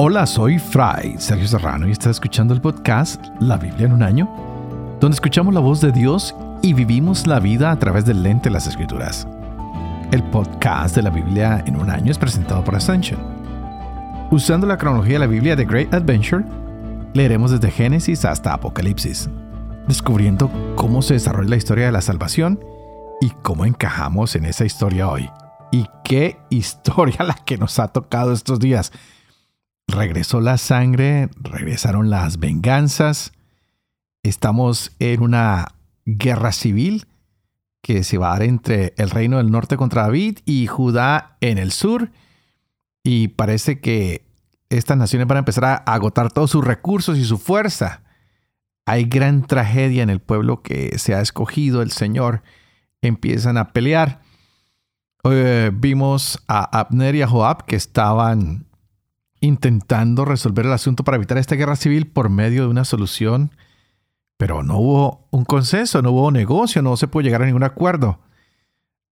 Hola, soy Fray Sergio Serrano y estás escuchando el podcast La Biblia en un año, donde escuchamos la voz de Dios y vivimos la vida a través del lente de las Escrituras. El podcast de la Biblia en un año es presentado por Ascension. Usando la cronología de la Biblia de Great Adventure, leeremos desde Génesis hasta Apocalipsis, descubriendo cómo se desarrolla la historia de la salvación y cómo encajamos en esa historia hoy. Y qué historia la que nos ha tocado estos días regresó la sangre, regresaron las venganzas. Estamos en una guerra civil que se va a dar entre el reino del norte contra David y Judá en el sur. Y parece que estas naciones van a empezar a agotar todos sus recursos y su fuerza. Hay gran tragedia en el pueblo que se ha escogido el Señor. Empiezan a pelear. Eh, vimos a Abner y a Joab que estaban intentando resolver el asunto para evitar esta guerra civil por medio de una solución, pero no hubo un consenso, no hubo negocio, no se pudo llegar a ningún acuerdo.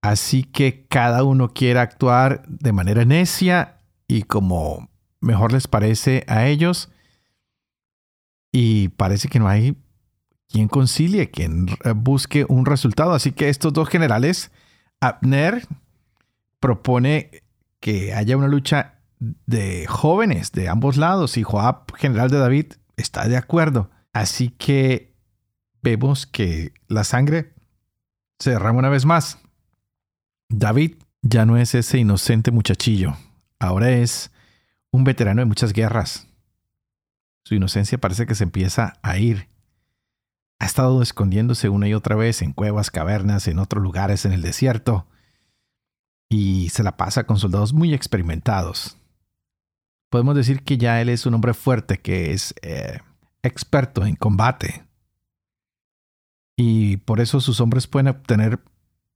Así que cada uno quiere actuar de manera necia y como mejor les parece a ellos. Y parece que no hay quien concilie, quien busque un resultado. Así que estos dos generales, Abner propone que haya una lucha de jóvenes de ambos lados y Joab, general de David, está de acuerdo. Así que vemos que la sangre se derrama una vez más. David ya no es ese inocente muchachillo, ahora es un veterano de muchas guerras. Su inocencia parece que se empieza a ir. Ha estado escondiéndose una y otra vez en cuevas, cavernas, en otros lugares en el desierto, y se la pasa con soldados muy experimentados podemos decir que ya él es un hombre fuerte, que es eh, experto en combate. Y por eso sus hombres pueden obtener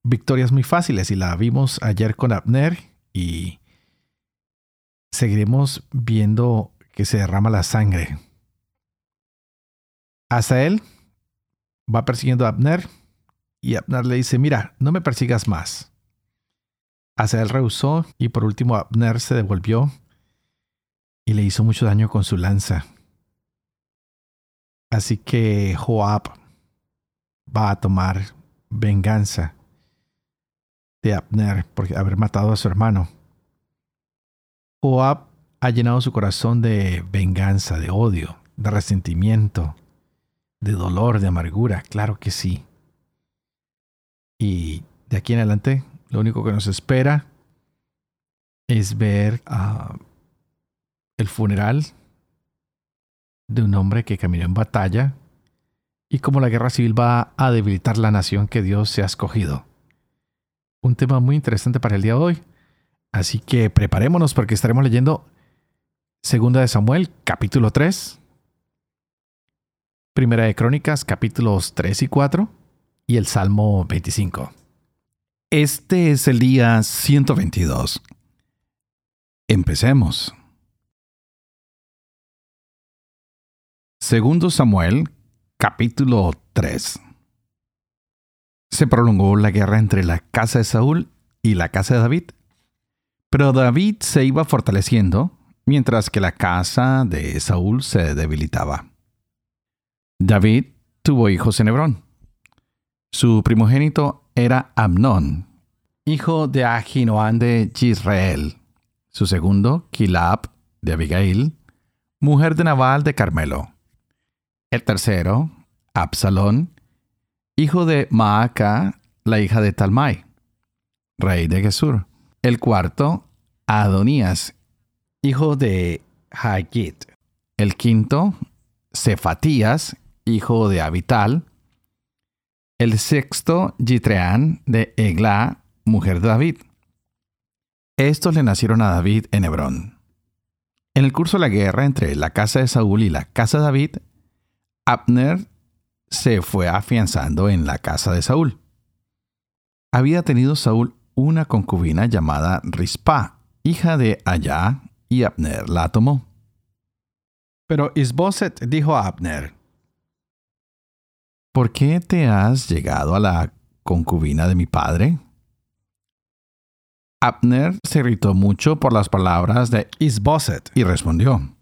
victorias muy fáciles. Y la vimos ayer con Abner y seguiremos viendo que se derrama la sangre. Hasta él va persiguiendo a Abner y Abner le dice, mira, no me persigas más. Hasta él rehusó y por último Abner se devolvió y le hizo mucho daño con su lanza. Así que Joab va a tomar venganza de Abner por haber matado a su hermano. Joab ha llenado su corazón de venganza, de odio, de resentimiento, de dolor, de amargura, claro que sí. Y de aquí en adelante, lo único que nos espera es ver a el funeral de un hombre que caminó en batalla y cómo la guerra civil va a debilitar la nación que Dios se ha escogido. Un tema muy interesante para el día de hoy. Así que preparémonos porque estaremos leyendo Segunda de Samuel, capítulo 3, Primera de Crónicas, capítulos 3 y 4, y el Salmo 25. Este es el día 122. Empecemos. Segundo Samuel, capítulo 3. Se prolongó la guerra entre la casa de Saúl y la casa de David. Pero David se iba fortaleciendo, mientras que la casa de Saúl se debilitaba. David tuvo hijos en Hebrón. Su primogénito era Amnón, hijo de Ahinoam de Israel. Su segundo, Kilab de Abigail, mujer de Nabal de Carmelo. El tercero, Absalón, hijo de Maaca, la hija de Talmai, rey de Gesur. El cuarto, Adonías, hijo de Hagit. El quinto, Cefatías, hijo de Abital. El sexto, Gitreán de Egla, mujer de David. Estos le nacieron a David en Hebrón. En el curso de la guerra entre la casa de Saúl y la casa de David, Abner se fue afianzando en la casa de Saúl. Había tenido Saúl una concubina llamada Rispa, hija de Allá, y Abner la tomó. Pero Isboset dijo a Abner, ¿Por qué te has llegado a la concubina de mi padre? Abner se irritó mucho por las palabras de Isboset y respondió,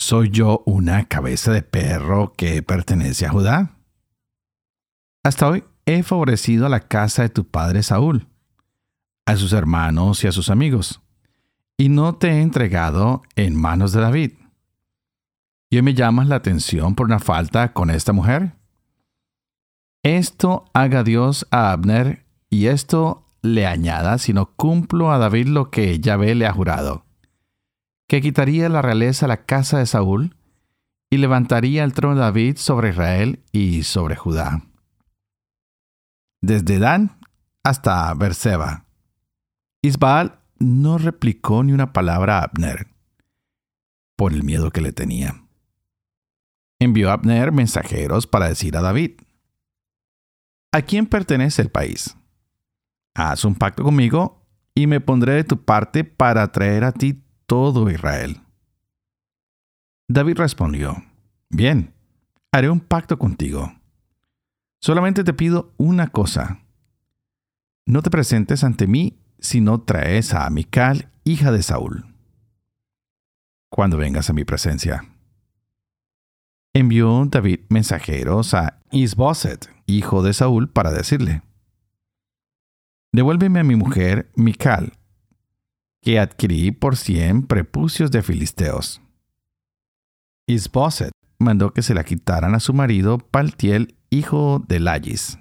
¿Soy yo una cabeza de perro que pertenece a Judá? Hasta hoy he favorecido a la casa de tu padre Saúl, a sus hermanos y a sus amigos, y no te he entregado en manos de David. ¿Y hoy me llamas la atención por una falta con esta mujer? Esto haga Dios a Abner, y esto le añada si no cumplo a David lo que Yahvé le ha jurado que quitaría la realeza la casa de Saúl y levantaría el trono de David sobre Israel y sobre Judá. Desde Dan hasta Berseba. Isbaal no replicó ni una palabra a Abner, por el miedo que le tenía. Envió a Abner mensajeros para decir a David, ¿A quién pertenece el país? Haz un pacto conmigo y me pondré de tu parte para traer a ti todo Israel. David respondió, Bien, haré un pacto contigo. Solamente te pido una cosa. No te presentes ante mí si no traes a Amical, hija de Saúl. Cuando vengas a mi presencia. Envió David mensajeros a Isboset, hijo de Saúl, para decirle, Devuélveme a mi mujer, Mical, que adquirí por cien prepucios de filisteos. Isboset mandó que se la quitaran a su marido Paltiel, hijo de Lais.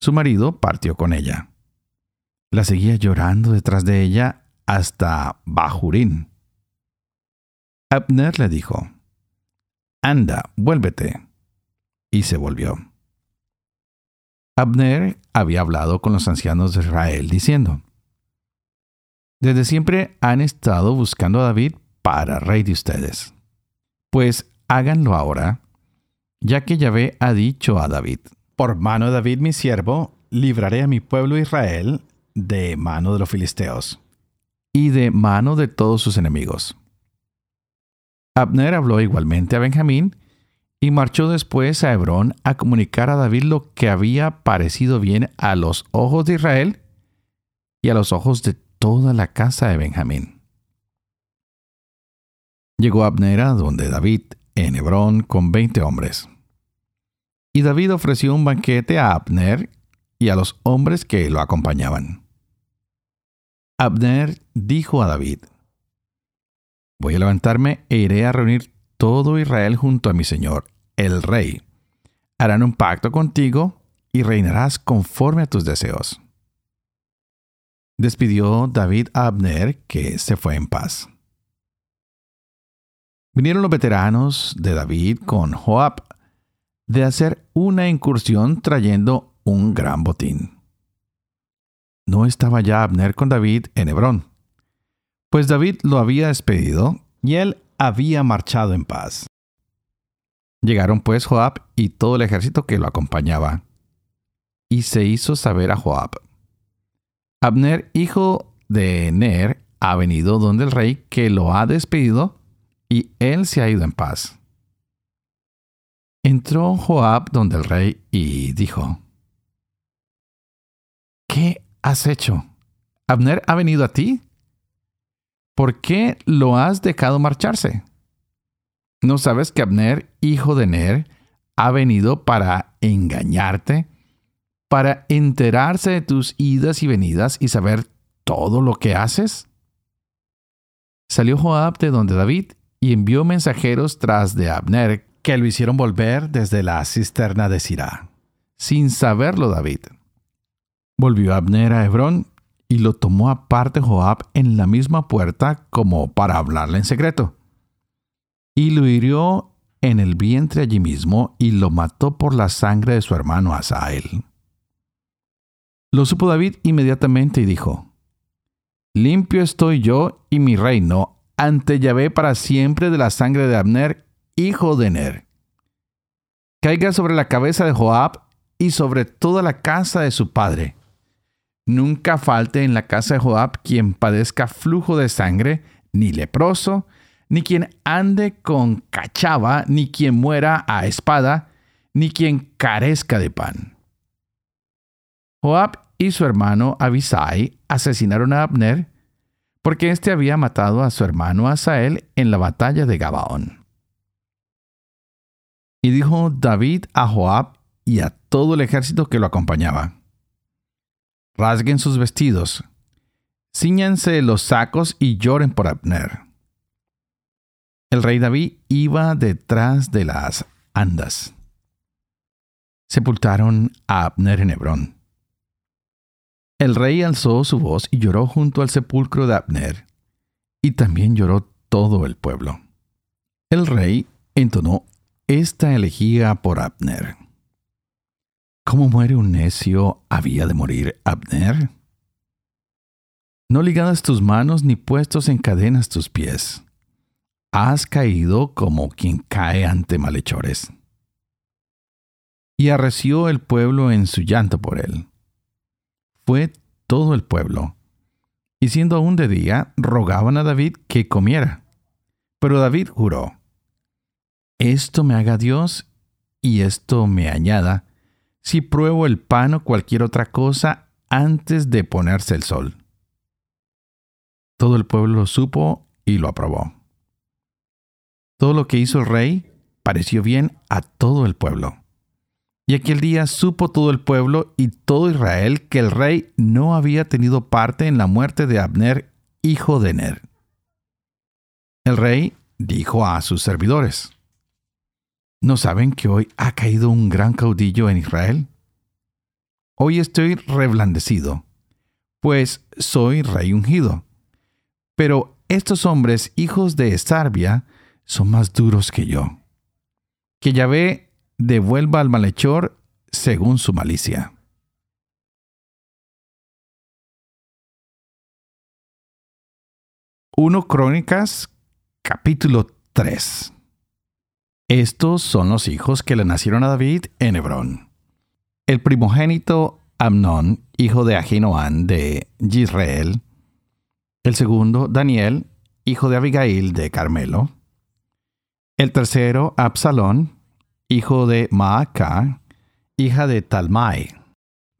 Su marido partió con ella. La seguía llorando detrás de ella hasta Bajurín. Abner le dijo, Anda, vuélvete. Y se volvió. Abner había hablado con los ancianos de Israel diciendo, desde siempre han estado buscando a David para rey de ustedes. Pues háganlo ahora, ya que Yahvé ha dicho a David, por mano de David mi siervo, libraré a mi pueblo Israel de mano de los filisteos y de mano de todos sus enemigos. Abner habló igualmente a Benjamín y marchó después a Hebrón a comunicar a David lo que había parecido bien a los ojos de Israel y a los ojos de toda la casa de Benjamín. Llegó Abner a donde David, en Hebrón, con veinte hombres. Y David ofreció un banquete a Abner y a los hombres que lo acompañaban. Abner dijo a David, Voy a levantarme e iré a reunir todo Israel junto a mi señor, el rey. Harán un pacto contigo y reinarás conforme a tus deseos despidió David a Abner, que se fue en paz. Vinieron los veteranos de David con Joab de hacer una incursión trayendo un gran botín. No estaba ya Abner con David en Hebrón, pues David lo había despedido y él había marchado en paz. Llegaron pues Joab y todo el ejército que lo acompañaba, y se hizo saber a Joab. Abner, hijo de Ner, ha venido donde el rey que lo ha despedido y él se ha ido en paz. Entró Joab donde el rey y dijo, ¿Qué has hecho? ¿Abner ha venido a ti? ¿Por qué lo has dejado marcharse? ¿No sabes que Abner, hijo de Ner, ha venido para engañarte para enterarse de tus idas y venidas y saber todo lo que haces? Salió Joab de donde David y envió mensajeros tras de Abner que lo hicieron volver desde la cisterna de Sirá, sin saberlo David. Volvió Abner a Hebrón y lo tomó aparte Joab en la misma puerta como para hablarle en secreto. Y lo hirió en el vientre allí mismo y lo mató por la sangre de su hermano Asael. Lo supo David inmediatamente y dijo, Limpio estoy yo y mi reino ante Yahvé para siempre de la sangre de Abner, hijo de Ner. Caiga sobre la cabeza de Joab y sobre toda la casa de su padre. Nunca falte en la casa de Joab quien padezca flujo de sangre, ni leproso, ni quien ande con cachava, ni quien muera a espada, ni quien carezca de pan. Joab y su hermano Abisai asesinaron a Abner, porque éste había matado a su hermano Asael en la batalla de Gabaón. Y dijo David a Joab y a todo el ejército que lo acompañaba, Rasguen sus vestidos, ciñanse los sacos y lloren por Abner. El rey David iba detrás de las andas. Sepultaron a Abner en Hebrón. El rey alzó su voz y lloró junto al sepulcro de Abner, y también lloró todo el pueblo. El rey entonó esta elegía por Abner. ¿Cómo muere un necio había de morir Abner? No ligadas tus manos ni puestos en cadenas tus pies. Has caído como quien cae ante malhechores. Y arreció el pueblo en su llanto por él fue todo el pueblo. Y siendo aún de día, rogaban a David que comiera. Pero David juró, Esto me haga Dios y esto me añada, si pruebo el pan o cualquier otra cosa antes de ponerse el sol. Todo el pueblo lo supo y lo aprobó. Todo lo que hizo el rey pareció bien a todo el pueblo. Y aquel día supo todo el pueblo y todo Israel que el rey no había tenido parte en la muerte de Abner, hijo de Ner. El rey dijo a sus servidores, ¿no saben que hoy ha caído un gran caudillo en Israel? Hoy estoy reblandecido, pues soy rey ungido. Pero estos hombres, hijos de Estarbia, son más duros que yo. Que Yahvé devuelva al malhechor según su malicia. Uno Crónicas capítulo 3 Estos son los hijos que le nacieron a David en Hebrón. El primogénito Amnón, hijo de Ahinoam de Israel. El segundo, Daniel, hijo de Abigail de Carmelo. El tercero, Absalón, hijo de Maaca, hija de Talmai,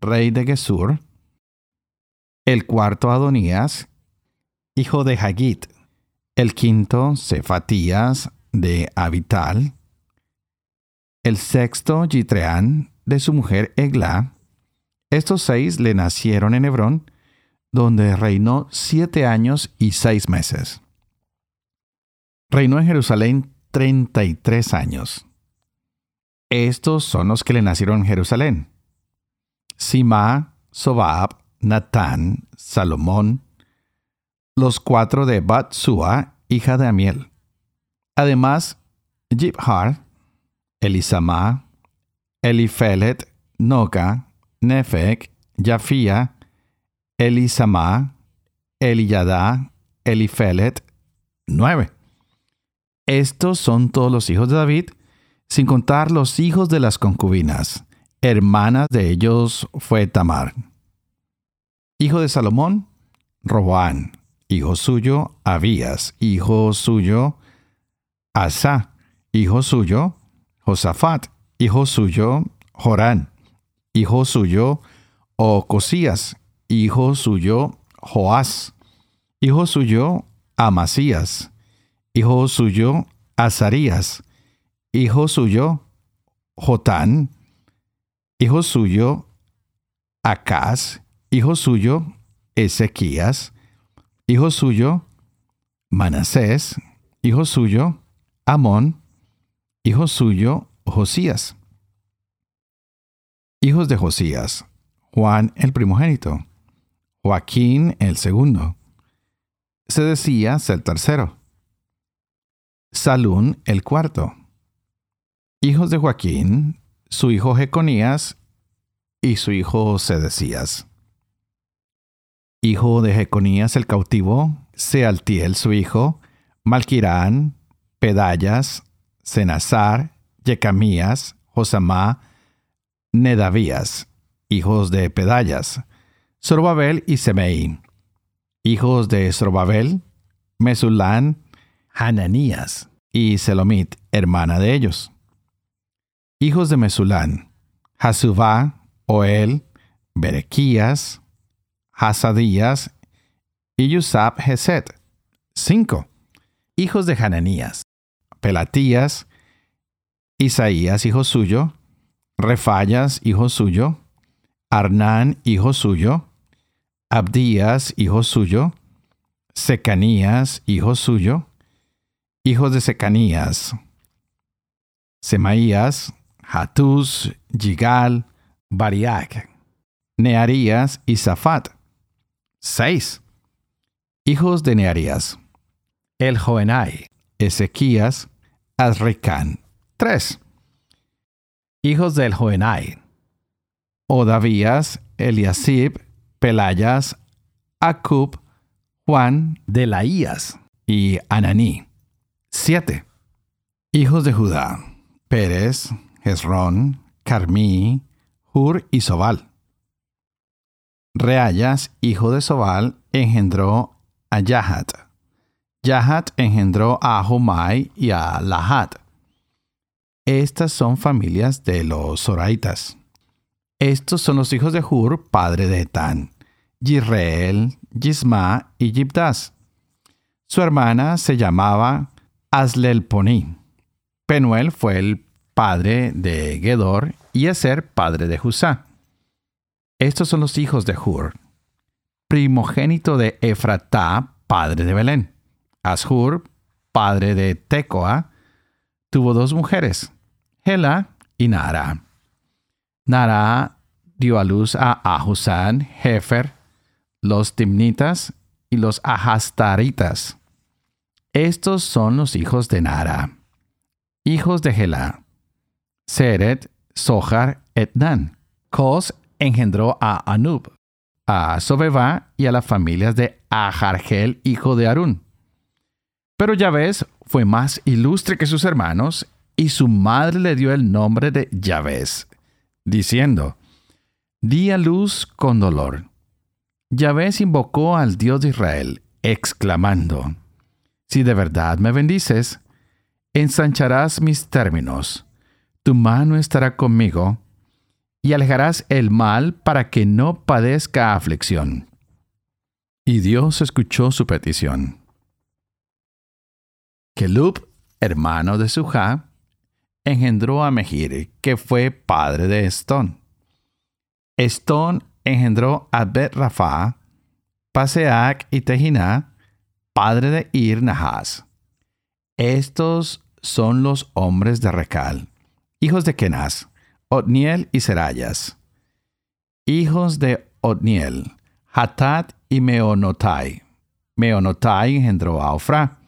rey de Gesur. El cuarto Adonías, hijo de Hagit. El quinto Cefatías de Abital. El sexto Yitreán de su mujer Egla. Estos seis le nacieron en Hebrón, donde reinó siete años y seis meses. Reinó en Jerusalén treinta y tres años. Estos son los que le nacieron en Jerusalén. Sima, Sobab, Natán, Salomón, los cuatro de Batsua, hija de Amiel. Además, Jibhar, Elisama, Elifelet, Noga, Nefek, Jafía, Elisama, Eliyada, Elifelet, nueve. Estos son todos los hijos de David sin contar los hijos de las concubinas. Hermana de ellos fue Tamar. Hijo de Salomón, Roboán. Hijo suyo, Abías. Hijo suyo, Asa. Hijo suyo, Josafat. Hijo suyo, Jorán. Hijo suyo, Ocosías. Hijo suyo, Joás. Hijo suyo, Amasías. Hijo suyo, Azarías hijo suyo Jotán, hijo suyo Acaz, hijo suyo Ezequías, hijo suyo Manasés, hijo suyo Amón, hijo suyo Josías. Hijos de Josías, Juan el primogénito, Joaquín el segundo, se decía el tercero, Salún el cuarto, hijos de Joaquín, su hijo Jeconías y su hijo Sedecías. Hijo de Jeconías el cautivo, Sealtiel su hijo, Malquirán, Pedayas, Senazar, Yecamías, Josamá, Nedavías, hijos de Pedayas, Zorobabel y Semei. Hijos de Zorobabel, Mesulán, Hananías y Selomit, hermana de ellos. Hijos de Mesulán, Hasubá, Oel, Berequías, Hasadías y Yusab Geset. 5. Hijos de Hananías. Pelatías, Isaías, hijo suyo, Refayas, hijo suyo, Arnán, hijo suyo, Abdías, hijo suyo, Secanías, hijo suyo, hijos de Secanías, Semaías, Hatús, Yigal, Bariac, Nearías y Zafat. 6. Hijos de Nearías. El Joenai, Ezequías, Azricán. 3. Hijos del Joenai. Odavías, Eliasib, Pelayas, Acub, Juan, Delaías y Ananí. 7. Hijos de Judá. Pérez, Hezrón, Carmí, Hur y Sobal. Reayas, hijo de Sobal, engendró a Yahat. Yahat engendró a Humai y a Lahat. Estas son familias de los Zoraitas. Estos son los hijos de Hur, padre de Etán, Yisrael, Yisma y Yibdas. Su hermana se llamaba Aslelponi. Penuel fue el padre de Gedor y Eser padre de Husá. Estos son los hijos de Hur. Primogénito de Efratá, padre de Belén. Ashur, padre de Tecoa, tuvo dos mujeres, Hela y Nara. Nara dio a luz a Ahusán, Hefer, los Timnitas y los Ahastaritas. Estos son los hijos de Nara. Hijos de Hela. Seret, Sohar, Etnan. Cos engendró a Anub, a Sobeba y a las familias de Ahargel, hijo de Arún. Pero Yahvé fue más ilustre que sus hermanos y su madre le dio el nombre de Yahvé, diciendo, Di luz con dolor. Yahvé invocó al Dios de Israel, exclamando, Si de verdad me bendices, ensancharás mis términos, tu mano estará conmigo, y alejarás el mal para que no padezca aflicción. Y Dios escuchó su petición. Kelub, hermano de Suja, engendró a Mehir, que fue padre de Estón. Estón engendró a Bet Rafa, Paseac y Tejiná, padre de Ir Nahas. Estos son los hombres de Recal, hijos de Kenaz, Otniel y Serayas. Hijos de Otniel, Hatat y Meonotai. Meonotai engendró a Ofra.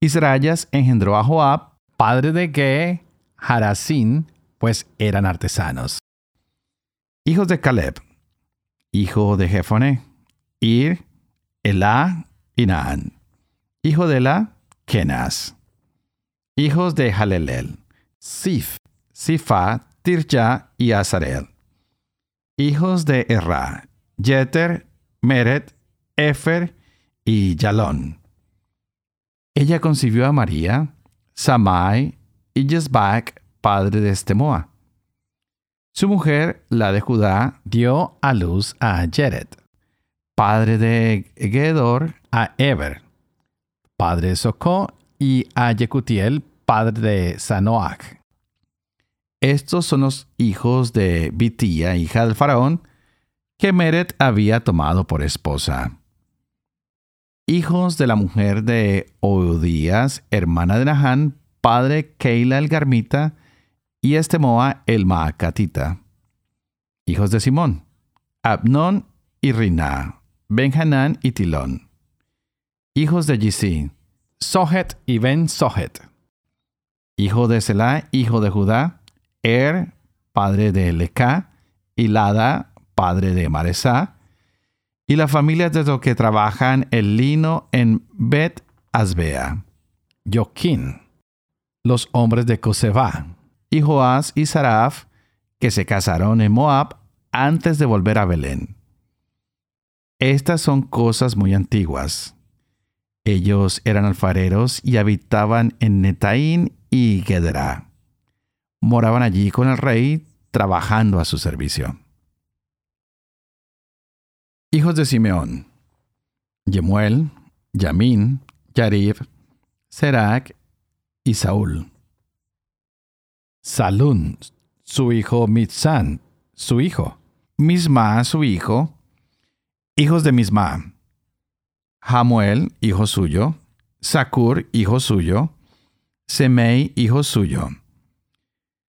Y Serayas engendró a Joab, padre de Ge, Harasín, pues eran artesanos. Hijos de Caleb, hijo de Jefone, Ir, Elá y Naan. Hijo de Elá, Kenaz. Hijos de Halelel, Sif, Sifa, Tirja y Azarel. Hijos de Erra, Jeter, Meret, Efer y Yalón. Ella concibió a María, Samai y Jezbak, padre de Estemoa. Su mujer, la de Judá, dio a luz a Jered, padre de Gedor, a Eber, padre de Socó, y a Yecutiel, padre de Sanoach. Estos son los hijos de Bitía, hija del faraón, que Meret había tomado por esposa. Hijos de la mujer de Oudías, hermana de Nahán, padre Keila el Garmita, y Estemoa el Maacatita. Hijos de Simón, Abnón y Riná, Benjanán y Tilón. Hijos de Gisí, Sohet y Ben Sohet. Hijo de Selah, hijo de Judá, Er, padre de Leca, y Lada, padre de Maresá, y la familia de los que trabajan el lino en Bet Asbea. Joquín, los hombres de Coseba, y Joás y Saraf, que se casaron en Moab antes de volver a Belén. Estas son cosas muy antiguas. Ellos eran alfareros y habitaban en Netaín y Gedera moraban allí con el rey, trabajando a su servicio. Hijos de Simeón. Yemuel, Yamin, Yarib, Serac y Saúl. Salún, su hijo Mitzán, su hijo. Misma, su hijo. Hijos de Misma. Hamuel, hijo suyo. Sakur, hijo suyo. Semei, hijo suyo.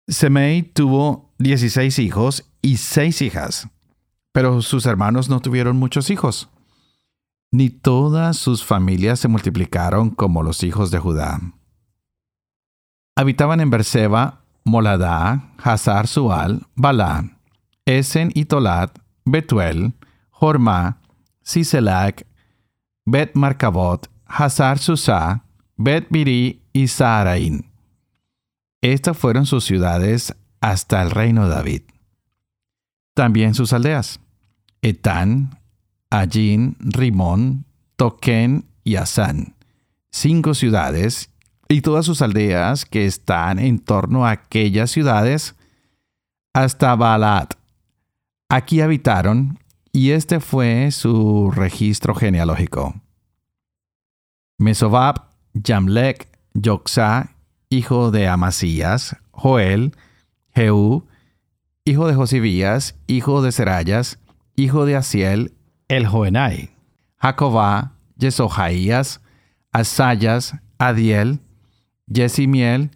Semei tuvo dieciséis hijos y seis hijas, pero sus hermanos no tuvieron muchos hijos ni todas sus familias se multiplicaron como los hijos de Judá. Habitaban en Berseba, Moladá, Hazar Sual, Balá, Esen y Tolat, Betuel, Jorma, Siselac, Bet Marcabot, Hazar Susá, Bet Biri y Saharain. Estas fueron sus ciudades hasta el reino de David. También sus aldeas. Etán, Allín, Rimón, Toquén y Asán, cinco ciudades, y todas sus aldeas que están en torno a aquellas ciudades, hasta Baalat. Aquí habitaron, y este fue su registro genealógico. Mesobab, Jamlek, Yoxá, hijo de Amasías, Joel, Jehú, hijo de Josibías, hijo de Serayas, hijo de Asiel, el Joenai, Jacobá, Yesohaías, Asayas, Adiel, Yesimiel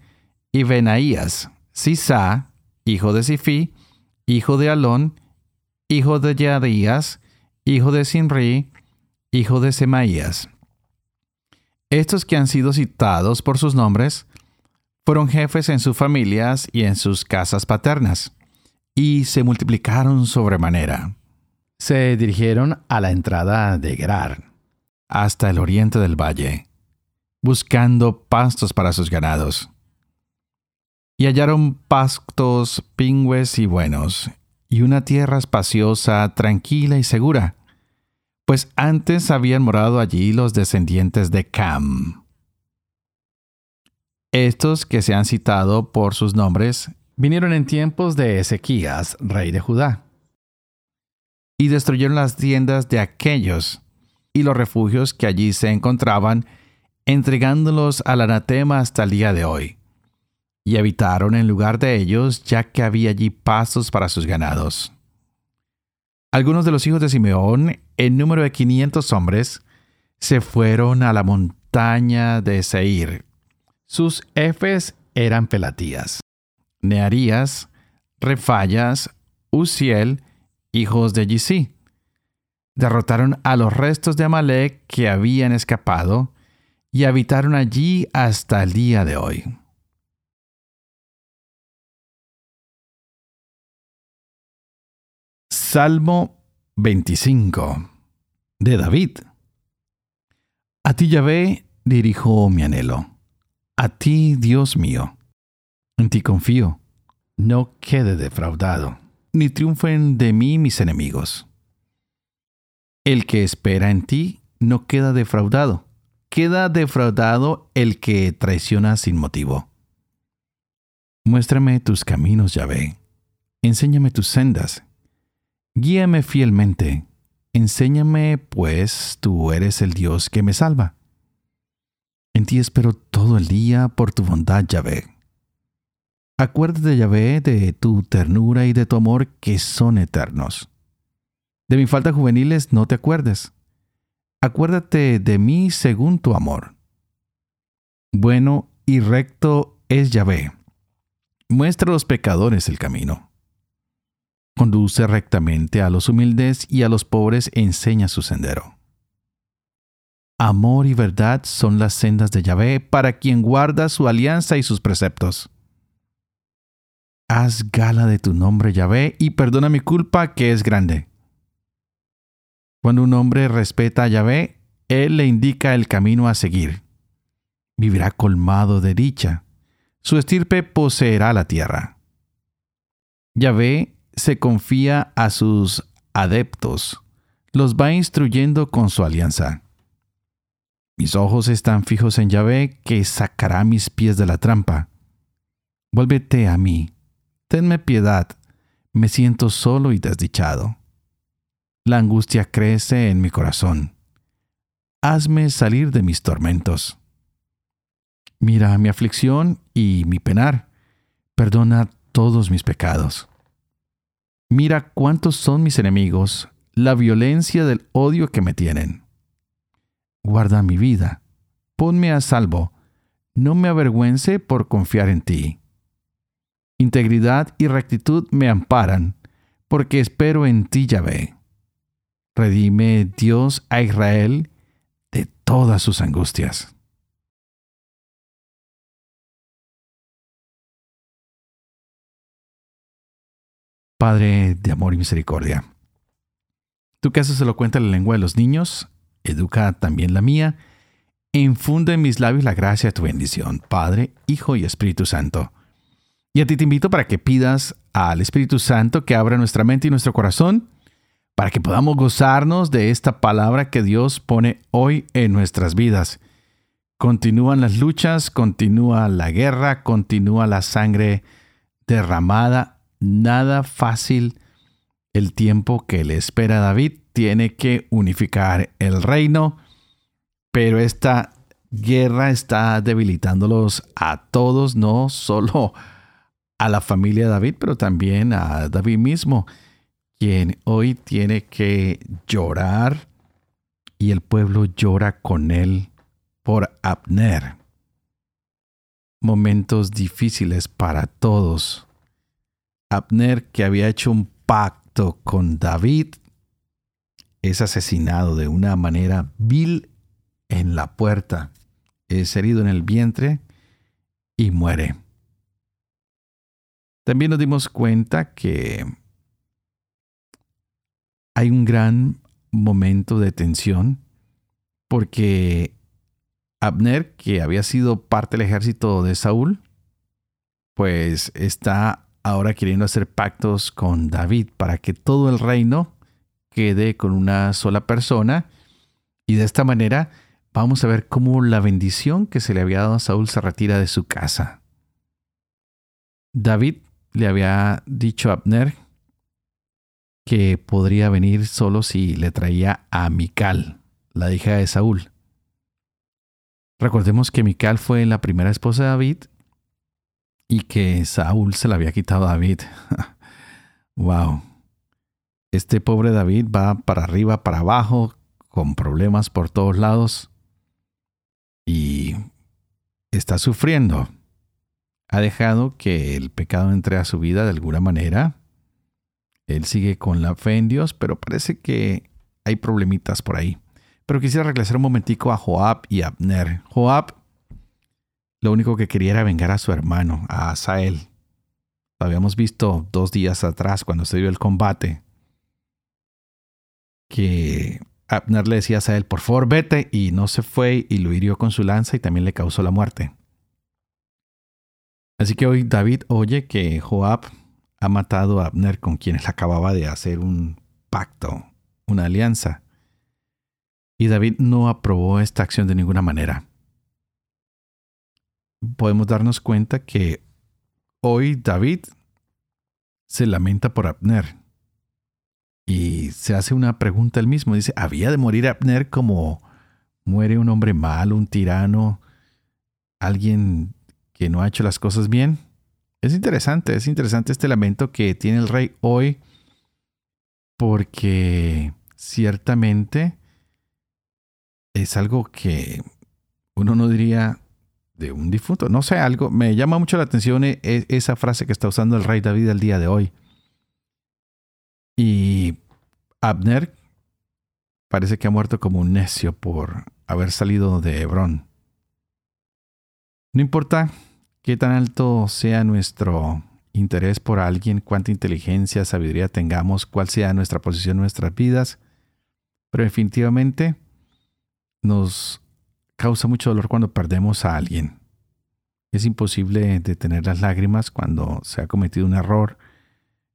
y Benaías, Sisa, hijo de Sifi, hijo de Alón, hijo de Yadías, hijo de Sinri, hijo de Semaías. Estos que han sido citados por sus nombres fueron jefes en sus familias y en sus casas paternas, y se multiplicaron sobremanera se dirigieron a la entrada de Gerar, hasta el oriente del valle, buscando pastos para sus ganados. Y hallaron pastos pingües y buenos, y una tierra espaciosa, tranquila y segura, pues antes habían morado allí los descendientes de Cam. Estos que se han citado por sus nombres vinieron en tiempos de Ezequías, rey de Judá y destruyeron las tiendas de aquellos y los refugios que allí se encontraban, entregándolos al anatema hasta el día de hoy. Y habitaron en lugar de ellos, ya que había allí pasos para sus ganados. Algunos de los hijos de Simeón, en número de quinientos hombres, se fueron a la montaña de Seir. Sus efes eran Pelatías, Nearías, Refayas, Uziel hijos de Yisí. Derrotaron a los restos de Amalek que habían escapado y habitaron allí hasta el día de hoy. Salmo 25 de David. A ti Yahvé dirijo mi anhelo. A ti, Dios mío. En ti confío. No quede defraudado ni triunfen de mí mis enemigos. El que espera en ti no queda defraudado, queda defraudado el que traiciona sin motivo. Muéstrame tus caminos, Yahvé, enséñame tus sendas, guíame fielmente, enséñame, pues tú eres el Dios que me salva. En ti espero todo el día por tu bondad, Yahvé. Acuérdate, Yahvé, de tu ternura y de tu amor que son eternos. De mi falta juveniles no te acuerdes. Acuérdate de mí según tu amor. Bueno y recto es Yahvé. Muestra a los pecadores el camino. Conduce rectamente a los humildes y a los pobres enseña su sendero. Amor y verdad son las sendas de Yahvé para quien guarda su alianza y sus preceptos. Haz gala de tu nombre, Yahvé, y perdona mi culpa que es grande. Cuando un hombre respeta a Yahvé, Él le indica el camino a seguir. Vivirá colmado de dicha. Su estirpe poseerá la tierra. Yahvé se confía a sus adeptos, los va instruyendo con su alianza. Mis ojos están fijos en Yahvé, que sacará mis pies de la trampa. Vuélvete a mí, Tenme piedad, me siento solo y desdichado. La angustia crece en mi corazón. hazme salir de mis tormentos. Mira mi aflicción y mi penar, perdona todos mis pecados. Mira cuántos son mis enemigos, la violencia del odio que me tienen. Guarda mi vida, ponme a salvo, no me avergüence por confiar en ti. Integridad y rectitud me amparan, porque espero en ti, Yahvé. Redime, Dios, a Israel de todas sus angustias. Padre de amor y misericordia. Tú que haces cuenta la lengua de los niños, educa también la mía, infunde en mis labios la gracia de tu bendición, Padre, Hijo y Espíritu Santo. Y a ti te invito para que pidas al Espíritu Santo que abra nuestra mente y nuestro corazón para que podamos gozarnos de esta palabra que Dios pone hoy en nuestras vidas. Continúan las luchas, continúa la guerra, continúa la sangre derramada nada fácil el tiempo que le espera a David. Tiene que unificar el reino, pero esta guerra está debilitándolos a todos, no solo a la familia de David, pero también a David mismo, quien hoy tiene que llorar y el pueblo llora con él por Abner. Momentos difíciles para todos Abner, que había hecho un pacto con David, es asesinado de una manera vil en la puerta, es herido en el vientre y muere. También nos dimos cuenta que hay un gran momento de tensión porque Abner, que había sido parte del ejército de Saúl, pues está ahora queriendo hacer pactos con David para que todo el reino quede con una sola persona. Y de esta manera vamos a ver cómo la bendición que se le había dado a Saúl se retira de su casa. David le había dicho a Abner que podría venir solo si le traía a Mical, la hija de Saúl. Recordemos que Mical fue la primera esposa de David y que Saúl se la había quitado a David. wow. Este pobre David va para arriba, para abajo, con problemas por todos lados y está sufriendo. Ha dejado que el pecado entre a su vida de alguna manera. Él sigue con la fe en Dios, pero parece que hay problemitas por ahí. Pero quisiera regresar un momentico a Joab y Abner. Joab lo único que quería era vengar a su hermano, a Asael. Lo habíamos visto dos días atrás cuando se dio el combate. Que Abner le decía a Asael, por favor vete, y no se fue y lo hirió con su lanza y también le causó la muerte. Así que hoy David oye que Joab ha matado a Abner con quienes acababa de hacer un pacto, una alianza. Y David no aprobó esta acción de ninguna manera podemos darnos cuenta que hoy David se lamenta por Abner. Y se hace una pregunta él mismo. Dice, ¿había de morir Abner como muere un hombre malo, un tirano, alguien que no ha hecho las cosas bien? Es interesante, es interesante este lamento que tiene el rey hoy porque ciertamente es algo que uno no diría, de un difunto. No sé, algo me llama mucho la atención e, e, esa frase que está usando el rey David el día de hoy. Y Abner parece que ha muerto como un necio por haber salido de Hebrón. No importa qué tan alto sea nuestro interés por alguien, cuánta inteligencia, sabiduría tengamos, cuál sea nuestra posición en nuestras vidas, pero definitivamente nos causa mucho dolor cuando perdemos a alguien. Es imposible detener las lágrimas cuando se ha cometido un error,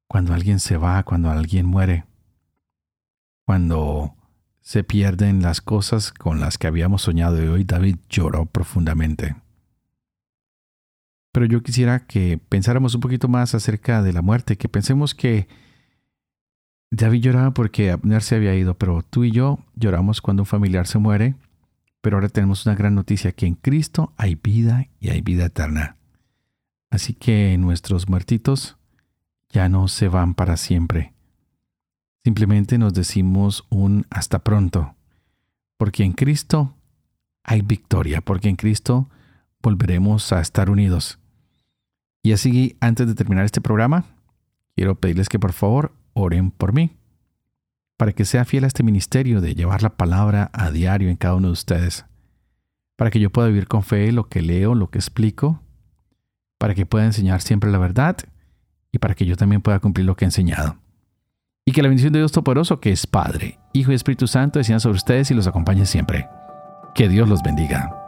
cuando alguien se va, cuando alguien muere, cuando se pierden las cosas con las que habíamos soñado y hoy David lloró profundamente. Pero yo quisiera que pensáramos un poquito más acerca de la muerte, que pensemos que David lloraba porque Abner se había ido, pero tú y yo lloramos cuando un familiar se muere pero ahora tenemos una gran noticia, que en Cristo hay vida y hay vida eterna. Así que nuestros muertitos ya no se van para siempre. Simplemente nos decimos un hasta pronto, porque en Cristo hay victoria, porque en Cristo volveremos a estar unidos. Y así, antes de terminar este programa, quiero pedirles que por favor oren por mí, para que sea fiel a este ministerio de llevar la palabra a diario en cada uno de ustedes, para que yo pueda vivir con fe lo que leo, lo que explico, para que pueda enseñar siempre la verdad y para que yo también pueda cumplir lo que he enseñado. Y que la bendición de Dios Todopoderoso, que es Padre, Hijo y Espíritu Santo, descienda sobre ustedes y los acompañe siempre. Que Dios los bendiga.